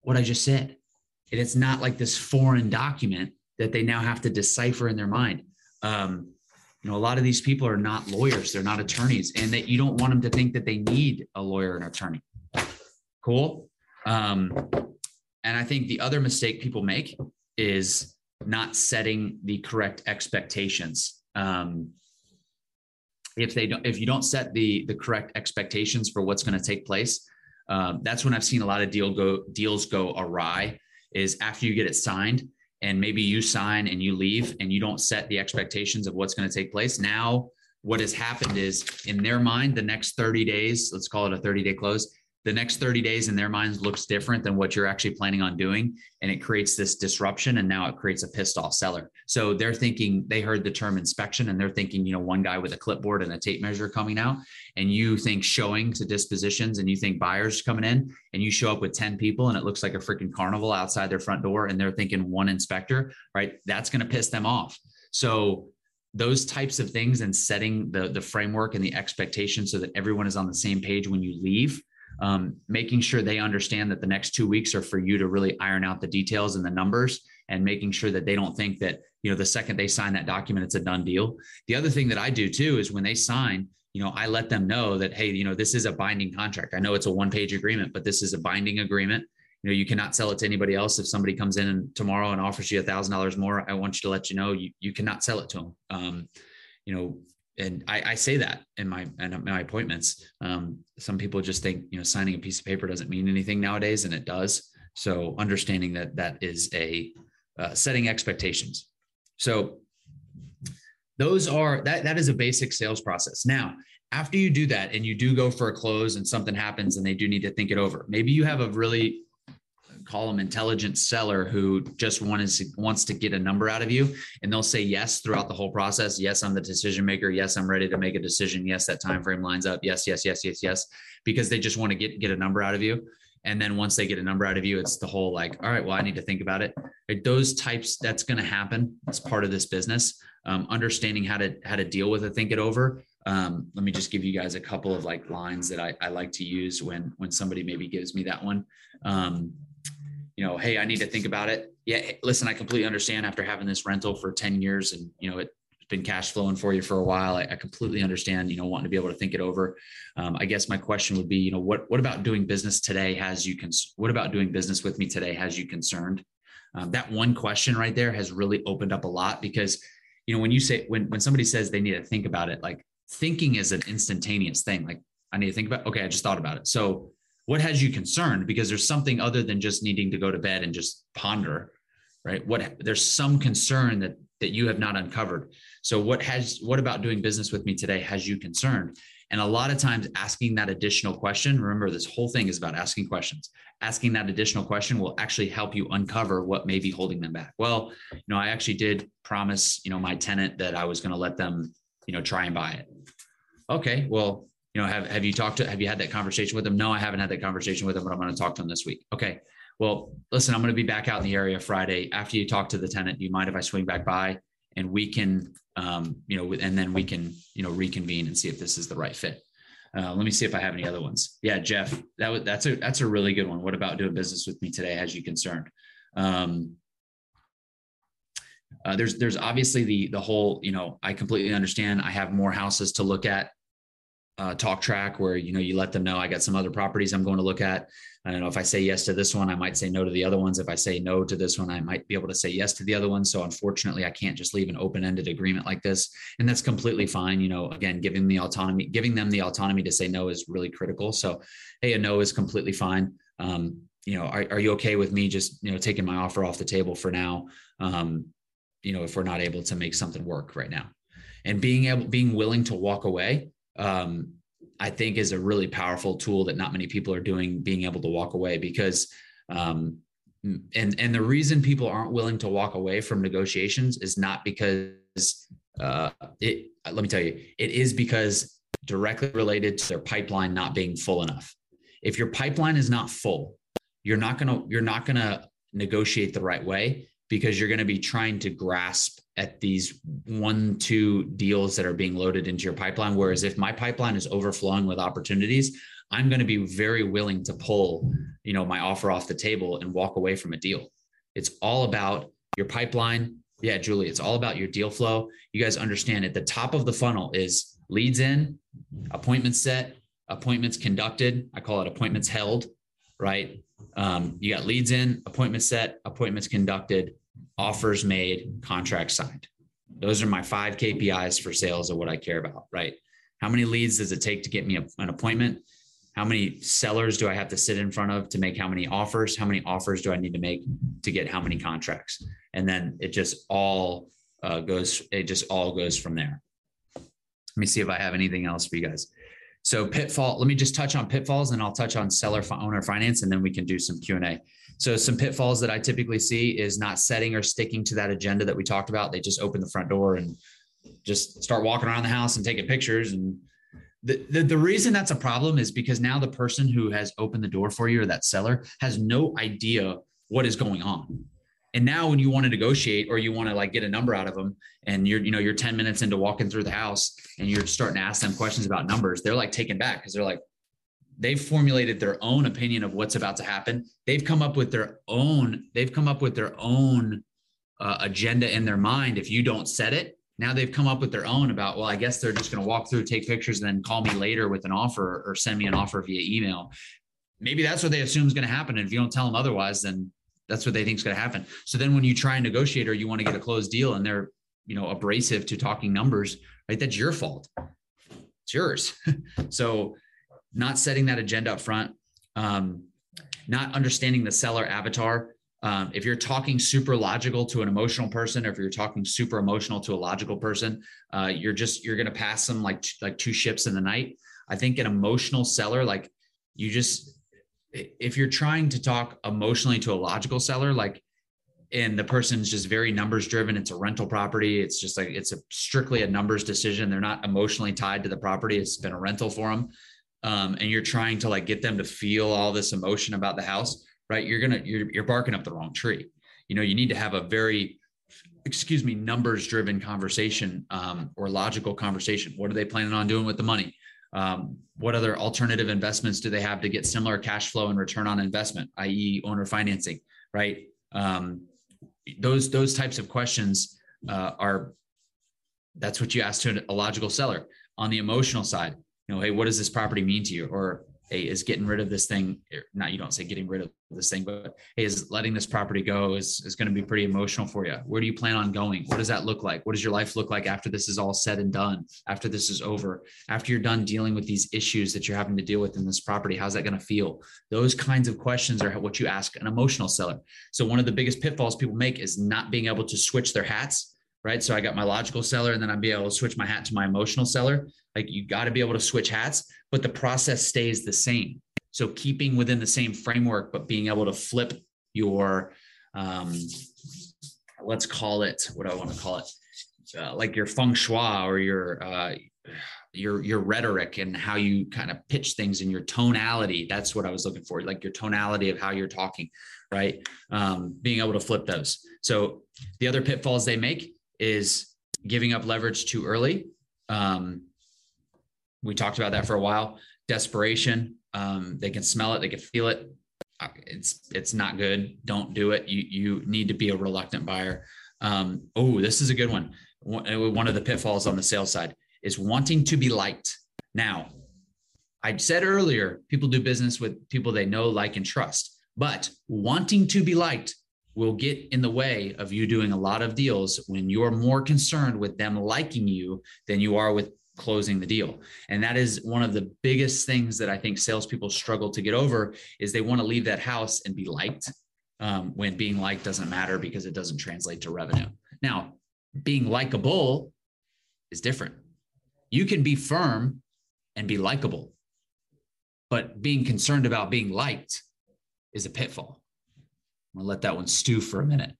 what I just said. And it's not like this foreign document that they now have to decipher in their mind. Um, you know, a lot of these people are not lawyers, they're not attorneys, and that you don't want them to think that they need a lawyer and attorney. Cool. Um, and I think the other mistake people make is not setting the correct expectations. Um, if they don't, if you don't set the the correct expectations for what's going to take place, um, that's when I've seen a lot of deal go deals go awry. Is after you get it signed and maybe you sign and you leave and you don't set the expectations of what's going to take place. Now, what has happened is in their mind, the next 30 days, let's call it a 30 day close, the next 30 days in their minds looks different than what you're actually planning on doing and it creates this disruption and now it creates a pissed off seller. So they're thinking they heard the term inspection and they're thinking you know one guy with a clipboard and a tape measure coming out and you think showing to dispositions and you think buyers coming in and you show up with 10 people and it looks like a freaking carnival outside their front door and they're thinking one inspector right? That's going to piss them off. So those types of things and setting the the framework and the expectation so that everyone is on the same page when you leave um, making sure they understand that the next two weeks are for you to really iron out the details and the numbers and making sure that they don't think that you know the second they sign that document it's a done deal. The other thing that i do too is when they sign you know i let them know that hey you know this is a binding contract. I know it's a one page agreement but this is a binding agreement. You know you cannot sell it to anybody else. If somebody comes in tomorrow and offers you a thousand dollars more i want you to let you know you, you cannot sell it to them um, you know and I, I, say that in my in my appointments. Um, some people just think you know signing a piece of paper doesn't mean anything nowadays, and it does. So understanding that that is a uh, setting expectations. So those are that that is a basic sales process. Now, after you do that and you do go for a close and something happens and they do need to think it over, maybe you have a really call them intelligent seller who just wants to, wants to get a number out of you. And they'll say yes throughout the whole process. Yes i'm the decision maker. Yes i'm ready to make a decision. Yes that time frame lines up. Yes yes yes yes yes. Because they just want to get get a number out of you. And then once they get a number out of you it's the whole like all right well i need to think about it. Those types that's going to happen. It's part of this business. Um, understanding how to how to deal with it think it over. Um, let me just give you guys a couple of like lines that I, I like to use when when somebody maybe gives me that one. Um, you know, hey, I need to think about it. Yeah, listen, I completely understand after having this rental for 10 years and, you know, it's been cash flowing for you for a while. I, I completely understand, you know, wanting to be able to think it over. Um, I guess my question would be, you know, what, what about doing business today has you, cons- what about doing business with me today has you concerned? Um, that one question right there has really opened up a lot because, you know, when you say, when, when somebody says they need to think about it, like thinking is an instantaneous thing. Like I need to think about, okay, I just thought about it. So what has you concerned? Because there's something other than just needing to go to bed and just ponder right? What there's some concern that that you have not uncovered. So what has what about doing business with me today has you concerned? And a lot of times asking that additional question remember this whole thing is about asking questions. Asking that additional question will actually help you uncover what may be holding them back. Well you know i actually did promise you know my tenant that i was going to let them you know try and buy it. Okay well you know, have, have you talked to, have you had that conversation with them? No, I haven't had that conversation with them, but I'm going to talk to them this week. Okay. Well, listen, I'm going to be back out in the area Friday. After you talk to the tenant, do you mind if I swing back by and we can, um, you know, and then we can, you know, reconvene and see if this is the right fit. Uh, let me see if I have any other ones. Yeah, Jeff, that was that's a that's a really good one. What about doing business with me today? Has you concerned? Um, uh, there's there's obviously the the whole you know I completely understand. I have more houses to look at uh, talk track where you know you let them know I got some other properties I'm going to look at. I don't know if I say yes to this one, I might say no to the other ones. If I say no to this one, I might be able to say yes to the other one. So unfortunately, I can't just leave an open-ended agreement like this, and that's completely fine. You know, again, giving the autonomy, giving them the autonomy to say no is really critical. So, hey, a no is completely fine. Um, you know, are, are you okay with me just you know taking my offer off the table for now? Um, you know, if we're not able to make something work right now, and being able, being willing to walk away um, I think is a really powerful tool that not many people are doing, being able to walk away because um, and and the reason people aren't willing to walk away from negotiations is not because uh, it let me tell you it is because directly related to their pipeline not being full enough. If your pipeline is not full you're not going to you're not going to negotiate the right way because you're going to be trying to grasp at these one two deals that are being loaded into your pipeline. Whereas if my pipeline is overflowing with opportunities i'm going to be very willing to pull you know my offer off the table and walk away from a deal. It's all about your pipeline. Yeah julie it's all about your deal flow. You guys understand at the top of the funnel is leads in appointments set appointments conducted. I call it appointments held right? Um, you got leads in appointments set appointments conducted offers made, contracts signed. Those are my five KPIs for sales of what I care about, right? How many leads does it take to get me an appointment? How many sellers do I have to sit in front of to make how many offers? How many offers do I need to make to get how many contracts? And then it just all uh, goes, it just all goes from there. Let me see if I have anything else for you guys. So pitfall, let me just touch on pitfalls and I'll touch on seller owner finance and then we can do some Q&A. So some pitfalls that I typically see is not setting or sticking to that agenda that we talked about. They just open the front door and just start walking around the house and taking pictures. And the, the, the reason that's a problem is because now the person who has opened the door for you or that seller has no idea what is going on. And now when you want to negotiate or you want to like get a number out of them and you're, you know, you're 10 minutes into walking through the house and you're starting to ask them questions about numbers, they're like taken back because they're like, they've formulated their own opinion of what's about to happen. They've come up with their own, they've come up with their own uh, agenda in their mind. If you don't set it, now they've come up with their own about, well, I guess they're just going to walk through, take pictures, and then call me later with an offer or send me an offer via email. Maybe that's what they assume is going to happen. And if you don't tell them otherwise, then that's what they think is going to happen. So then when you try and negotiate or you want to get a closed deal and they're, you know, abrasive to talking numbers, right? That's your fault. It's yours. so not setting that agenda up front, um, not understanding the seller avatar. Um, if you're talking super logical to an emotional person, or if you're talking super emotional to a logical person, uh, you're just you're to pass them like like two ships in the night. I think an emotional seller, like you just if you're trying to talk emotionally to a logical seller, like and the person's just very numbers driven it's a rental property it's just like it's a strictly a numbers decision they're not emotionally tied to the property it's been a rental for them um, and you're trying to like get them to feel all this emotion about the house right you're gonna you're, you're barking up the wrong tree you know you need to have a very excuse me numbers driven conversation um, or logical conversation what are they planning on doing with the money um, what other alternative investments do they have to get similar cash flow and return on investment, i.e., owner financing, right? Um, those those types of questions uh, are that's what you ask to a logical seller. On the emotional side, you know, hey, what does this property mean to you? Or hey, is getting rid of this thing, er, not you don't say getting rid of this thing, but hey, is letting this property go is, is going to be pretty emotional for you. Where do you plan on going? What does that look like? What does your life look like after this is all said and done? After this is over, after you're done dealing with these issues that you're having to deal with in this property, how's that going to feel? Those kinds of questions are what you ask an emotional seller. So one of the biggest pitfalls people make is not being able to switch their hats right? So I got my logical seller and then I'm be able to switch my hat to my emotional seller. Like you got to be able to switch hats, but the process stays the same. So keeping within the same framework, but being able to flip your, um, let's call it, what I want to call it? Uh, like your feng shui or your, uh, your your rhetoric and how you kind of pitch things and your tonality that's what i was looking for like your tonality of how you're talking right um, being able to flip those so the other pitfalls they make is giving up leverage too early um, we talked about that for a while. Desperation. Um, they can smell it. They can feel it. Uh, it's it's not good. Don't do it. You you need to be a reluctant buyer. Um, oh, this is a good one. One of the pitfalls on the sales side is wanting to be liked. Now, I said earlier, people do business with people they know, like, and trust. But wanting to be liked will get in the way of you doing a lot of deals when you're more concerned with them liking you than you are with closing the deal. And that is one of the biggest things that I think salespeople struggle to get over is they want to leave that house and be liked um, when being liked doesn't matter because it doesn't translate to revenue. Now, being likable is different. You can be firm and be likable, but being concerned about being liked is a pitfall. I'm gonna let that one stew for a minute.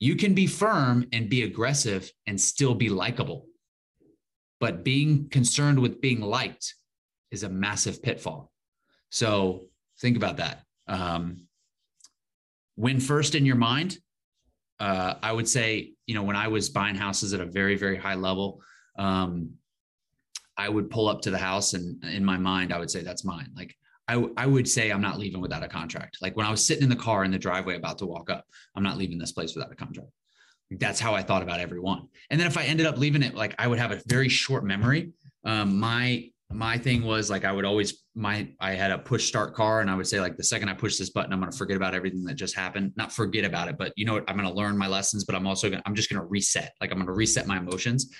You can be firm and be aggressive and still be likable, but being concerned with being liked is a massive pitfall. So think about that. Um, win first in your mind. Uh, I would say, you know, when I was buying houses at a very, very high level, um, I would pull up to the house and in my mind, I would say, that's mine. Like I, I would say I'm not leaving without a contract. Like when I was sitting in the car in the driveway about to walk up, I'm not leaving this place without a contract. That's how I thought about every one. And then if I ended up leaving it, like I would have a very short memory. Um, my my thing was like I would always my I had a push start car and I would say like the second I push this button I'm going to forget about everything that just happened not forget about it but you know what I'm going to learn my lessons but I'm also going to I'm just going to reset like I'm going to reset my emotions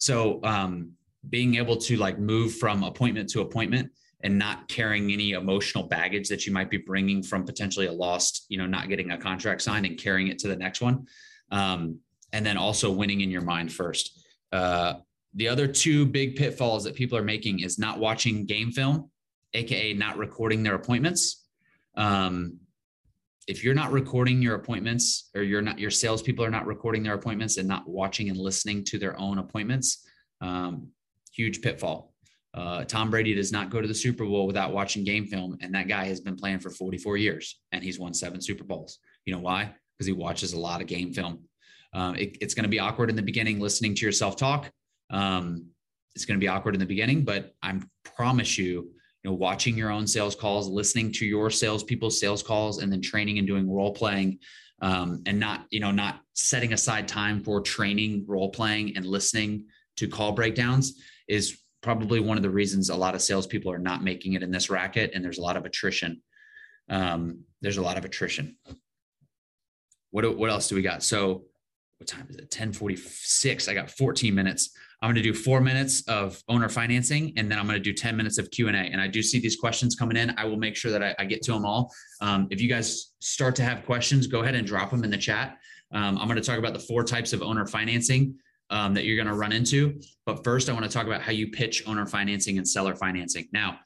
so um being able to like move from appointment to appointment and not carrying any emotional baggage that you might be bringing from potentially a lost, you know, not getting a contract signed and carrying it to the next one. Um, and then also winning in your mind first. Uh, the other two big pitfalls that people are making is not watching game film, aka not recording their appointments. Um, if you're not recording your appointments, or you're not your salespeople are not recording their appointments and not watching and listening to their own appointments, um, huge pitfall. Uh, Tom Brady does not go to the Super Bowl without watching game film, and that guy has been playing for 44 years, and he's won seven Super Bowls. You know why? Because he watches a lot of game film. Um, it, it's going to be awkward in the beginning listening to yourself talk. Um, it's going to be awkward in the beginning, but I promise you, you know, watching your own sales calls, listening to your salespeople's sales calls, and then training and doing role playing, um, and not, you know, not setting aside time for training, role playing, and listening to call breakdowns is probably one of the reasons a lot of salespeople are not making it in this racket, and there's a lot of attrition. Um, there's a lot of attrition. What what else do we got? So, what time is it? 10:46. I got 14 minutes. I'm going to do four minutes of owner financing, and then I'm going to do 10 minutes of Q and A. And I do see these questions coming in. I will make sure that I, I get to them all. Um, if you guys start to have questions, go ahead and drop them in the chat. Um, I'm going to talk about the four types of owner financing um, that you're going to run into. But first, I want to talk about how you pitch owner financing and seller financing. Now,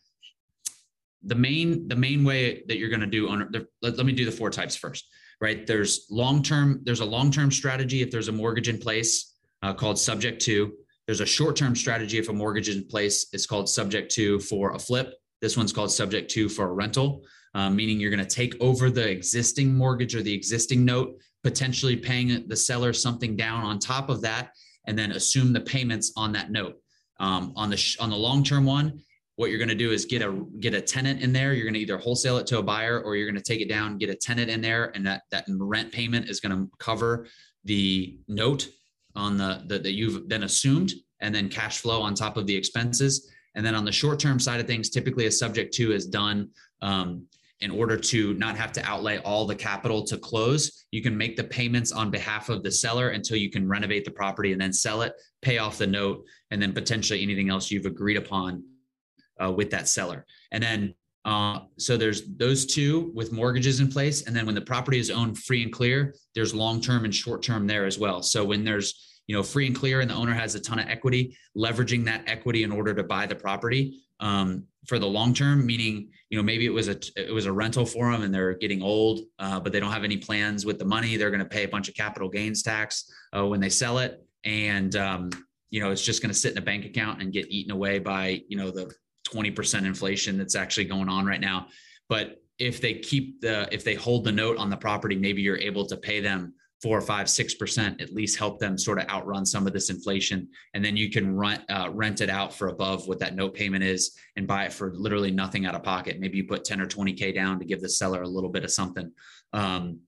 the main the main way that you're going to do owner. Let, let me do the four types first. Right? There's long term. There's a long term strategy if there's a mortgage in place uh, called subject to. There's a short term strategy if a mortgage is in place. It's called subject to for a flip. This one's called subject to for a rental. Uh, meaning you're going to take over the existing mortgage or the existing note, potentially paying the seller something down on top of that, and then assume the payments on that note. Um, on the sh- on the long term one, what you're going to do is get a get a tenant in there. You're going to either wholesale it to a buyer or you're going to take it down, get a tenant in there, and that that rent payment is going to cover the note on the, the that you've then assumed, and then cash flow on top of the expenses. And then on the short term side of things, typically a subject to is done um, in order to not have to outlay all the capital to close, you can make the payments on behalf of the seller until you can renovate the property and then sell it, pay off the note, and then potentially anything else you've agreed upon uh, with that seller. And then, uh, so there's those two with mortgages in place. And then when the property is owned free and clear, there's long term and short term there as well. So when there's you know free and clear and the owner has a ton of equity leveraging that equity in order to buy the property um, for the long term meaning you know maybe it was a it was a rental for them and they're getting old uh, but they don't have any plans with the money. They're going to pay a bunch of capital gains tax uh, when they sell it. And um, you know it's just going to sit in a bank account and get eaten away by you know the 20% inflation that's actually going on right now. But if they keep the if they hold the note on the property maybe you're able to pay them four, five, six percent, at least help them sort of outrun some of this inflation. And then you can rent uh, rent it out for above what that note payment is, and buy it for literally nothing out of pocket. Maybe you put ten or twenty k down to give the seller a little bit of something. Um,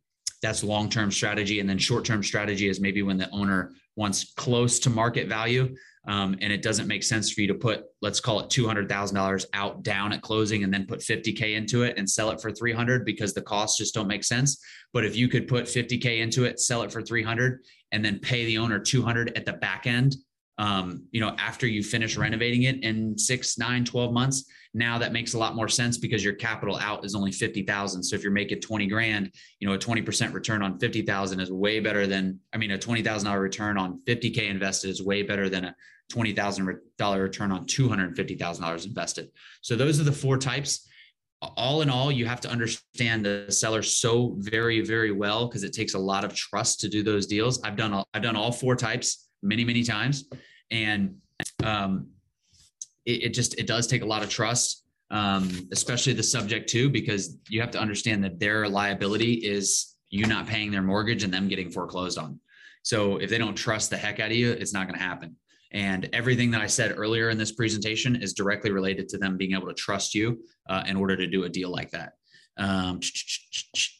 that's long term strategy, and then short term strategy is maybe when the owner wants close to market value um, and it doesn't make sense for you to put let's call it $200000 out down at closing and then put 50k into it and sell it for 300 because the costs just don't make sense but if you could put 50k into it sell it for 300 and then pay the owner 200 at the back end um, you know after you finish renovating it in six nine 12 months now that makes a lot more sense because your capital out is only 50,000. So if you're making 20 grand, you know, a 20% return on 50,000 is way better than, I mean, a $20,000 return on 50K invested is way better than a $20,000 return on $250,000 invested. So those are the four types. All in all, you have to understand the seller so very, very well because it takes a lot of trust to do those deals. I've done all, I've done all four types many, many times, and um, it, it, just it does take a lot of trust, um, especially the subject to, because you have to understand that their liability is you not paying their mortgage and them getting foreclosed on. So if they don't trust the heck out of you, it's not going to happen. And everything that I said earlier in this presentation is directly related to them being able to trust you uh, in order to do a deal like that. Um,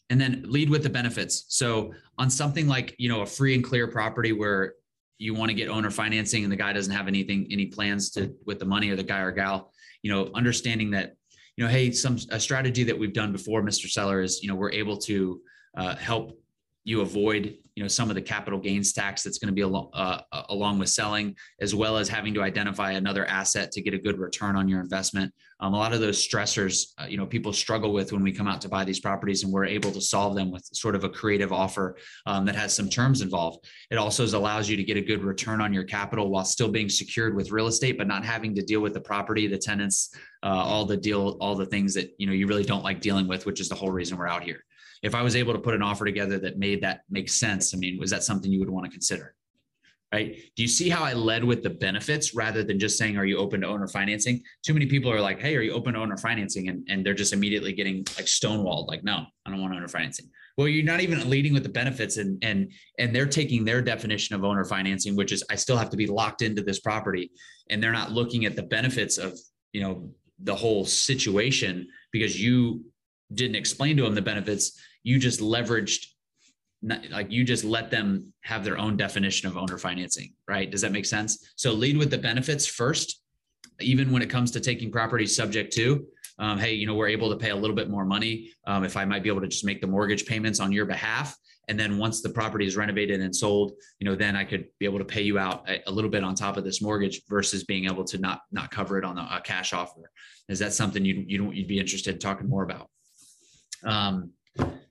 and then lead with the benefits. So on something like you know a free and clear property where you want to get owner financing and the guy doesn't have anything any plans to with the money or the guy or gal, you know, understanding that you know, hey, some a strategy that we've done before, Mr. Seller, is you know we're able to uh, help you avoid you know some of the capital gains tax that's going to be along, uh, uh, along with selling as well as having to identify another asset to get a good return on your investment. Um, a lot of those stressors uh, you know people struggle with when we come out to buy these properties and we're able to solve them with sort of a creative offer um, that has some terms involved. It also allows you to get a good return on your capital while still being secured with real estate but not having to deal with the property the tenants uh, all the deal all the things that you know you really don't like dealing with which is the whole reason we're out here if I was able to put an offer together that made that make sense, I mean, was that something you would want to consider? Right? Do you see how I led with the benefits rather than just saying, are you open to owner financing? Too many people are like, hey, are you open to owner financing? And, and they're just immediately getting like stonewalled, like, no, I don't want owner financing. Well, you're not even leading with the benefits and and and they're taking their definition of owner financing, which is I still have to be locked into this property. And they're not looking at the benefits of, you know, the whole situation because you didn't explain to them the benefits you just leveraged like you just let them have their own definition of owner financing, right? Does that make sense? So lead with the benefits first, even when it comes to taking property subject to. Um, hey, you know, we're able to pay a little bit more money um, if I might be able to just make the mortgage payments on your behalf. And then once the property is renovated and sold, you know, then I could be able to pay you out a, a little bit on top of this mortgage versus being able to not not cover it on a, a cash offer. Is that something you you you'd be interested in talking more about? Um,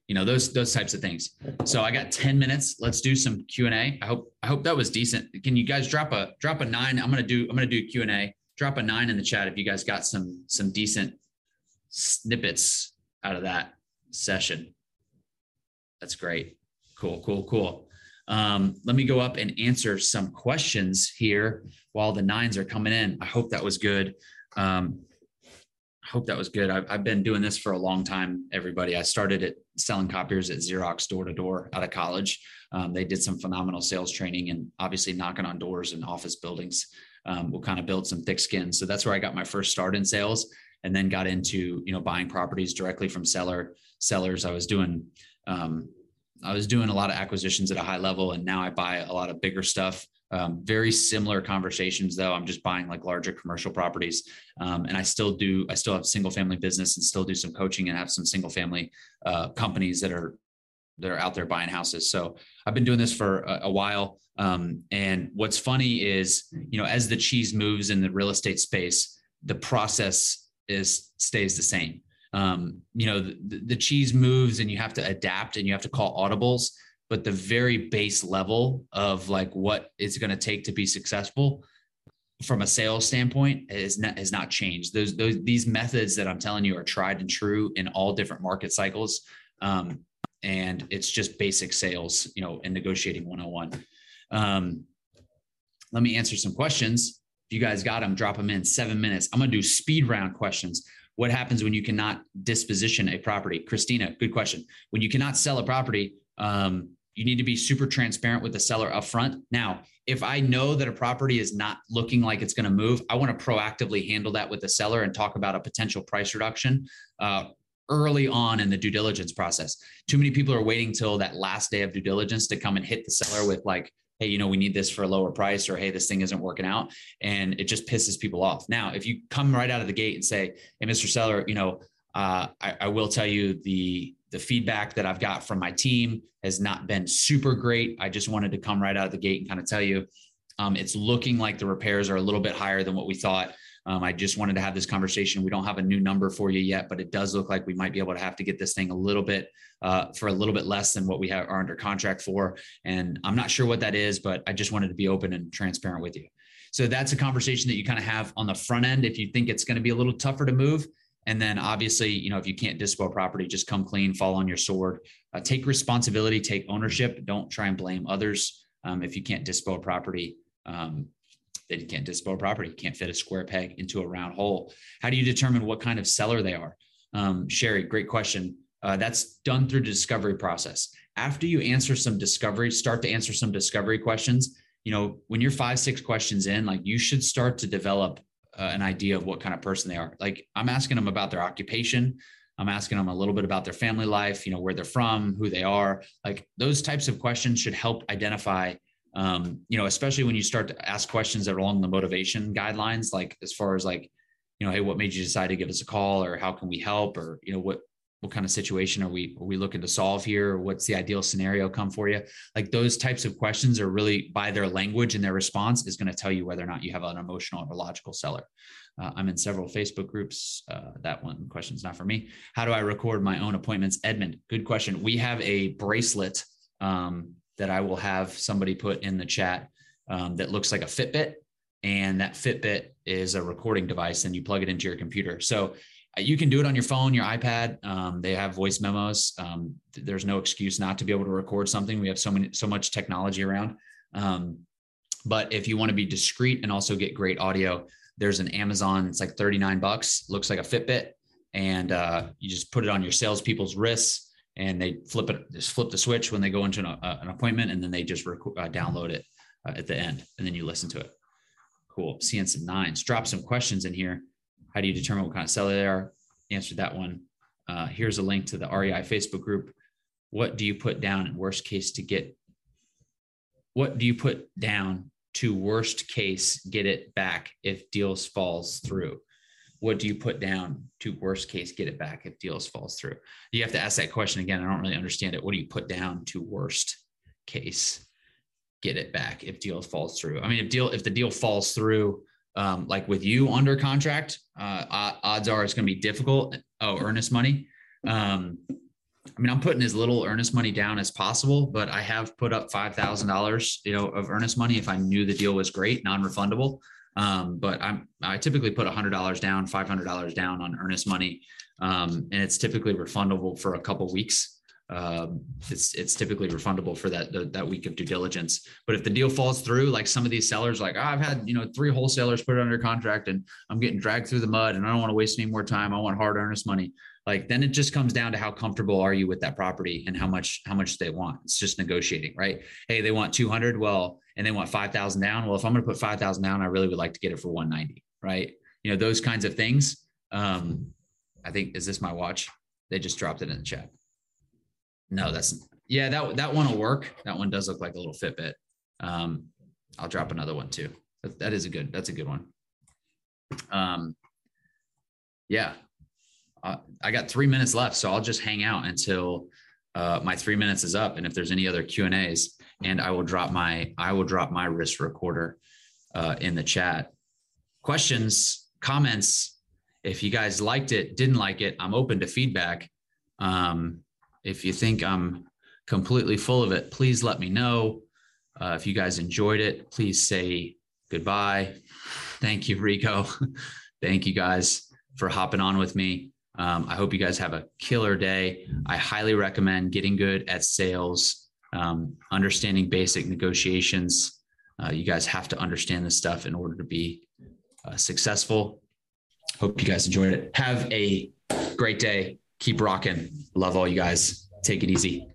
you know those those types of things. So i got 10 minutes. Let's do some q&a i hope i hope that was decent. Can you guys drop a drop a nine? I'm gonna do i'm gonna do q&a drop a nine in the chat if you guys got some some decent snippets out of that session. That's great. Cool cool cool. Um, let me go up and answer some questions here while the nines are coming in. I hope that was good. Um, hope that was good. I've, I've, been doing this for a long time, everybody. I started at selling copiers at Xerox door to door out of college. Um, they did some phenomenal sales training and obviously knocking on doors and office buildings um, will kind of build some thick skin. So that's where I got my first start in sales and then got into, you know, buying properties directly from seller sellers. I was doing, um, I was doing a lot of acquisitions at a high level and now I buy a lot of bigger stuff um, very similar conversations though. I'm just buying like larger commercial properties, um, and I still do. I still have single family business and still do some coaching and have some single family uh, companies that are that are out there buying houses. So I've been doing this for a, a while. Um, and what's funny is, you know, as the cheese moves in the real estate space, the process is stays the same. Um, you know, the, the cheese moves and you have to adapt and you have to call audibles but the very base level of like what it's going to take to be successful from a sales standpoint is not, has not changed. Those, those, these methods that I'm telling you are tried and true in all different market cycles. Um, and it's just basic sales, you know, and negotiating 101. Um, let me answer some questions. If you guys got them, drop them in seven minutes. I'm going to do speed round questions. What happens when you cannot disposition a property? Christina, good question. When you cannot sell a property, um, you need to be super transparent with the seller upfront. Now, if I know that a property is not looking like it's going to move, I want to proactively handle that with the seller and talk about a potential price reduction uh, early on in the due diligence process. Too many people are waiting till that last day of due diligence to come and hit the seller with like hey, you know, we need this for a lower price, or hey, this thing isn't working out. And it just pisses people off. Now, if you come right out of the gate and say, hey, Mr. Seller, you know, uh, I, I will tell you the the feedback that I've got from my team has not been super great. I just wanted to come right out of the gate and kind of tell you um, it's looking like the repairs are a little bit higher than what we thought. Um, I just wanted to have this conversation. We don't have a new number for you yet, but it does look like we might be able to have to get this thing a little bit uh, for a little bit less than what we have, are under contract for. And I'm not sure what that is, but I just wanted to be open and transparent with you. So that's a conversation that you kind of have on the front end if you think it's going to be a little tougher to move. And then obviously, you know, if you can't dispo property, just come clean, fall on your sword, uh, take responsibility, take ownership. Don't try and blame others. Um, if you can't dispo property, um, that you can't dispo property, you can't fit a square peg into a round hole. How do you determine what kind of seller they are? Um, Sherry, great question. Uh, that's done through the discovery process. After you answer some discovery, start to answer some discovery questions. You know, when you're five, six questions in, like you should start to develop uh, an idea of what kind of person they are. Like I'm asking them about their occupation. I'm asking them a little bit about their family life, you know, where they're from, who they are. Like those types of questions should help identify um, you know, especially when you start to ask questions that are along the motivation guidelines, like as far as like, you know, hey, what made you decide to give us a call, or how can we help, or you know, what what kind of situation are we are we looking to solve here? What's the ideal scenario come for you? Like those types of questions are really by their language and their response is going to tell you whether or not you have an emotional or logical seller. Uh, I'm in several Facebook groups. Uh, that one question's not for me. How do I record my own appointments? Edmund, good question. We have a bracelet um, that I will have somebody put in the chat um, that looks like a Fitbit. And that Fitbit is a recording device and you plug it into your computer. So you can do it on your phone, your iPad. Um, they have voice memos. Um, there's no excuse not to be able to record something. We have so many, so much technology around. Um, but if you want to be discreet and also get great audio, there's an Amazon. It's like 39 bucks. Looks like a Fitbit, and uh, you just put it on your salespeople's wrists and they flip it, just flip the switch when they go into an, uh, an appointment, and then they just rec- uh, download it uh, at the end, and then you listen to it. Cool. Some nines. Drop some questions in here. How do you determine what kind of seller they are? Answered that one. Uh, here's a link to the REI Facebook group. What do you put down in worst case to get? What do you put down to worst case get it back if deals falls through? what do you put down to worst case get it back if deals falls through you have to ask that question again i don't really understand it what do you put down to worst case get it back if deal falls through i mean if deal if the deal falls through um, like with you under contract uh, odds are it's going to be difficult oh earnest money um, I mean, I'm putting as little earnest money down as possible, but I have put up five thousand dollars, you know, of earnest money if I knew the deal was great, non-refundable. Um, but I'm I typically put hundred dollars down, five hundred dollars down on earnest money, um, and it's typically refundable for a couple weeks. Um, it's it's typically refundable for that the, that week of due diligence. But if the deal falls through, like some of these sellers, like oh, I've had you know three wholesalers put it under contract, and I'm getting dragged through the mud, and I don't want to waste any more time. I want hard earnest money. Like then it just comes down to how comfortable are you with that property and how much how much they want. It's just negotiating, right? Hey, they want 200. Well, and they want 5,000 down. Well, if I'm going to put 5,000 down, I really would like to get it for 190, right? You know, those kinds of things. Um, I think, is this my watch? They just dropped it in the chat. No, that's, yeah, that, that one will work. That one does look like a little Fitbit. Um, I'll drop another one too. That, that is a good, that's a good one. Um, yeah, uh, I got three minutes left, so I'll just hang out until uh, my three minutes is up. And if there's any other Q and A's, and I will drop my I will drop my wrist recorder uh, in the chat. Questions, comments. If you guys liked it, didn't like it, I'm open to feedback. Um, if you think I'm completely full of it, please let me know. Uh, if you guys enjoyed it, please say goodbye. Thank you, Rico. Thank you guys for hopping on with me. Um, I hope you guys have a killer day. I highly recommend getting good at sales um, understanding basic negotiations. Uh, you guys have to understand this stuff in order to be uh, successful. Hope you guys enjoyed it. Have a great day. Keep rocking. Love all you guys. Take it easy.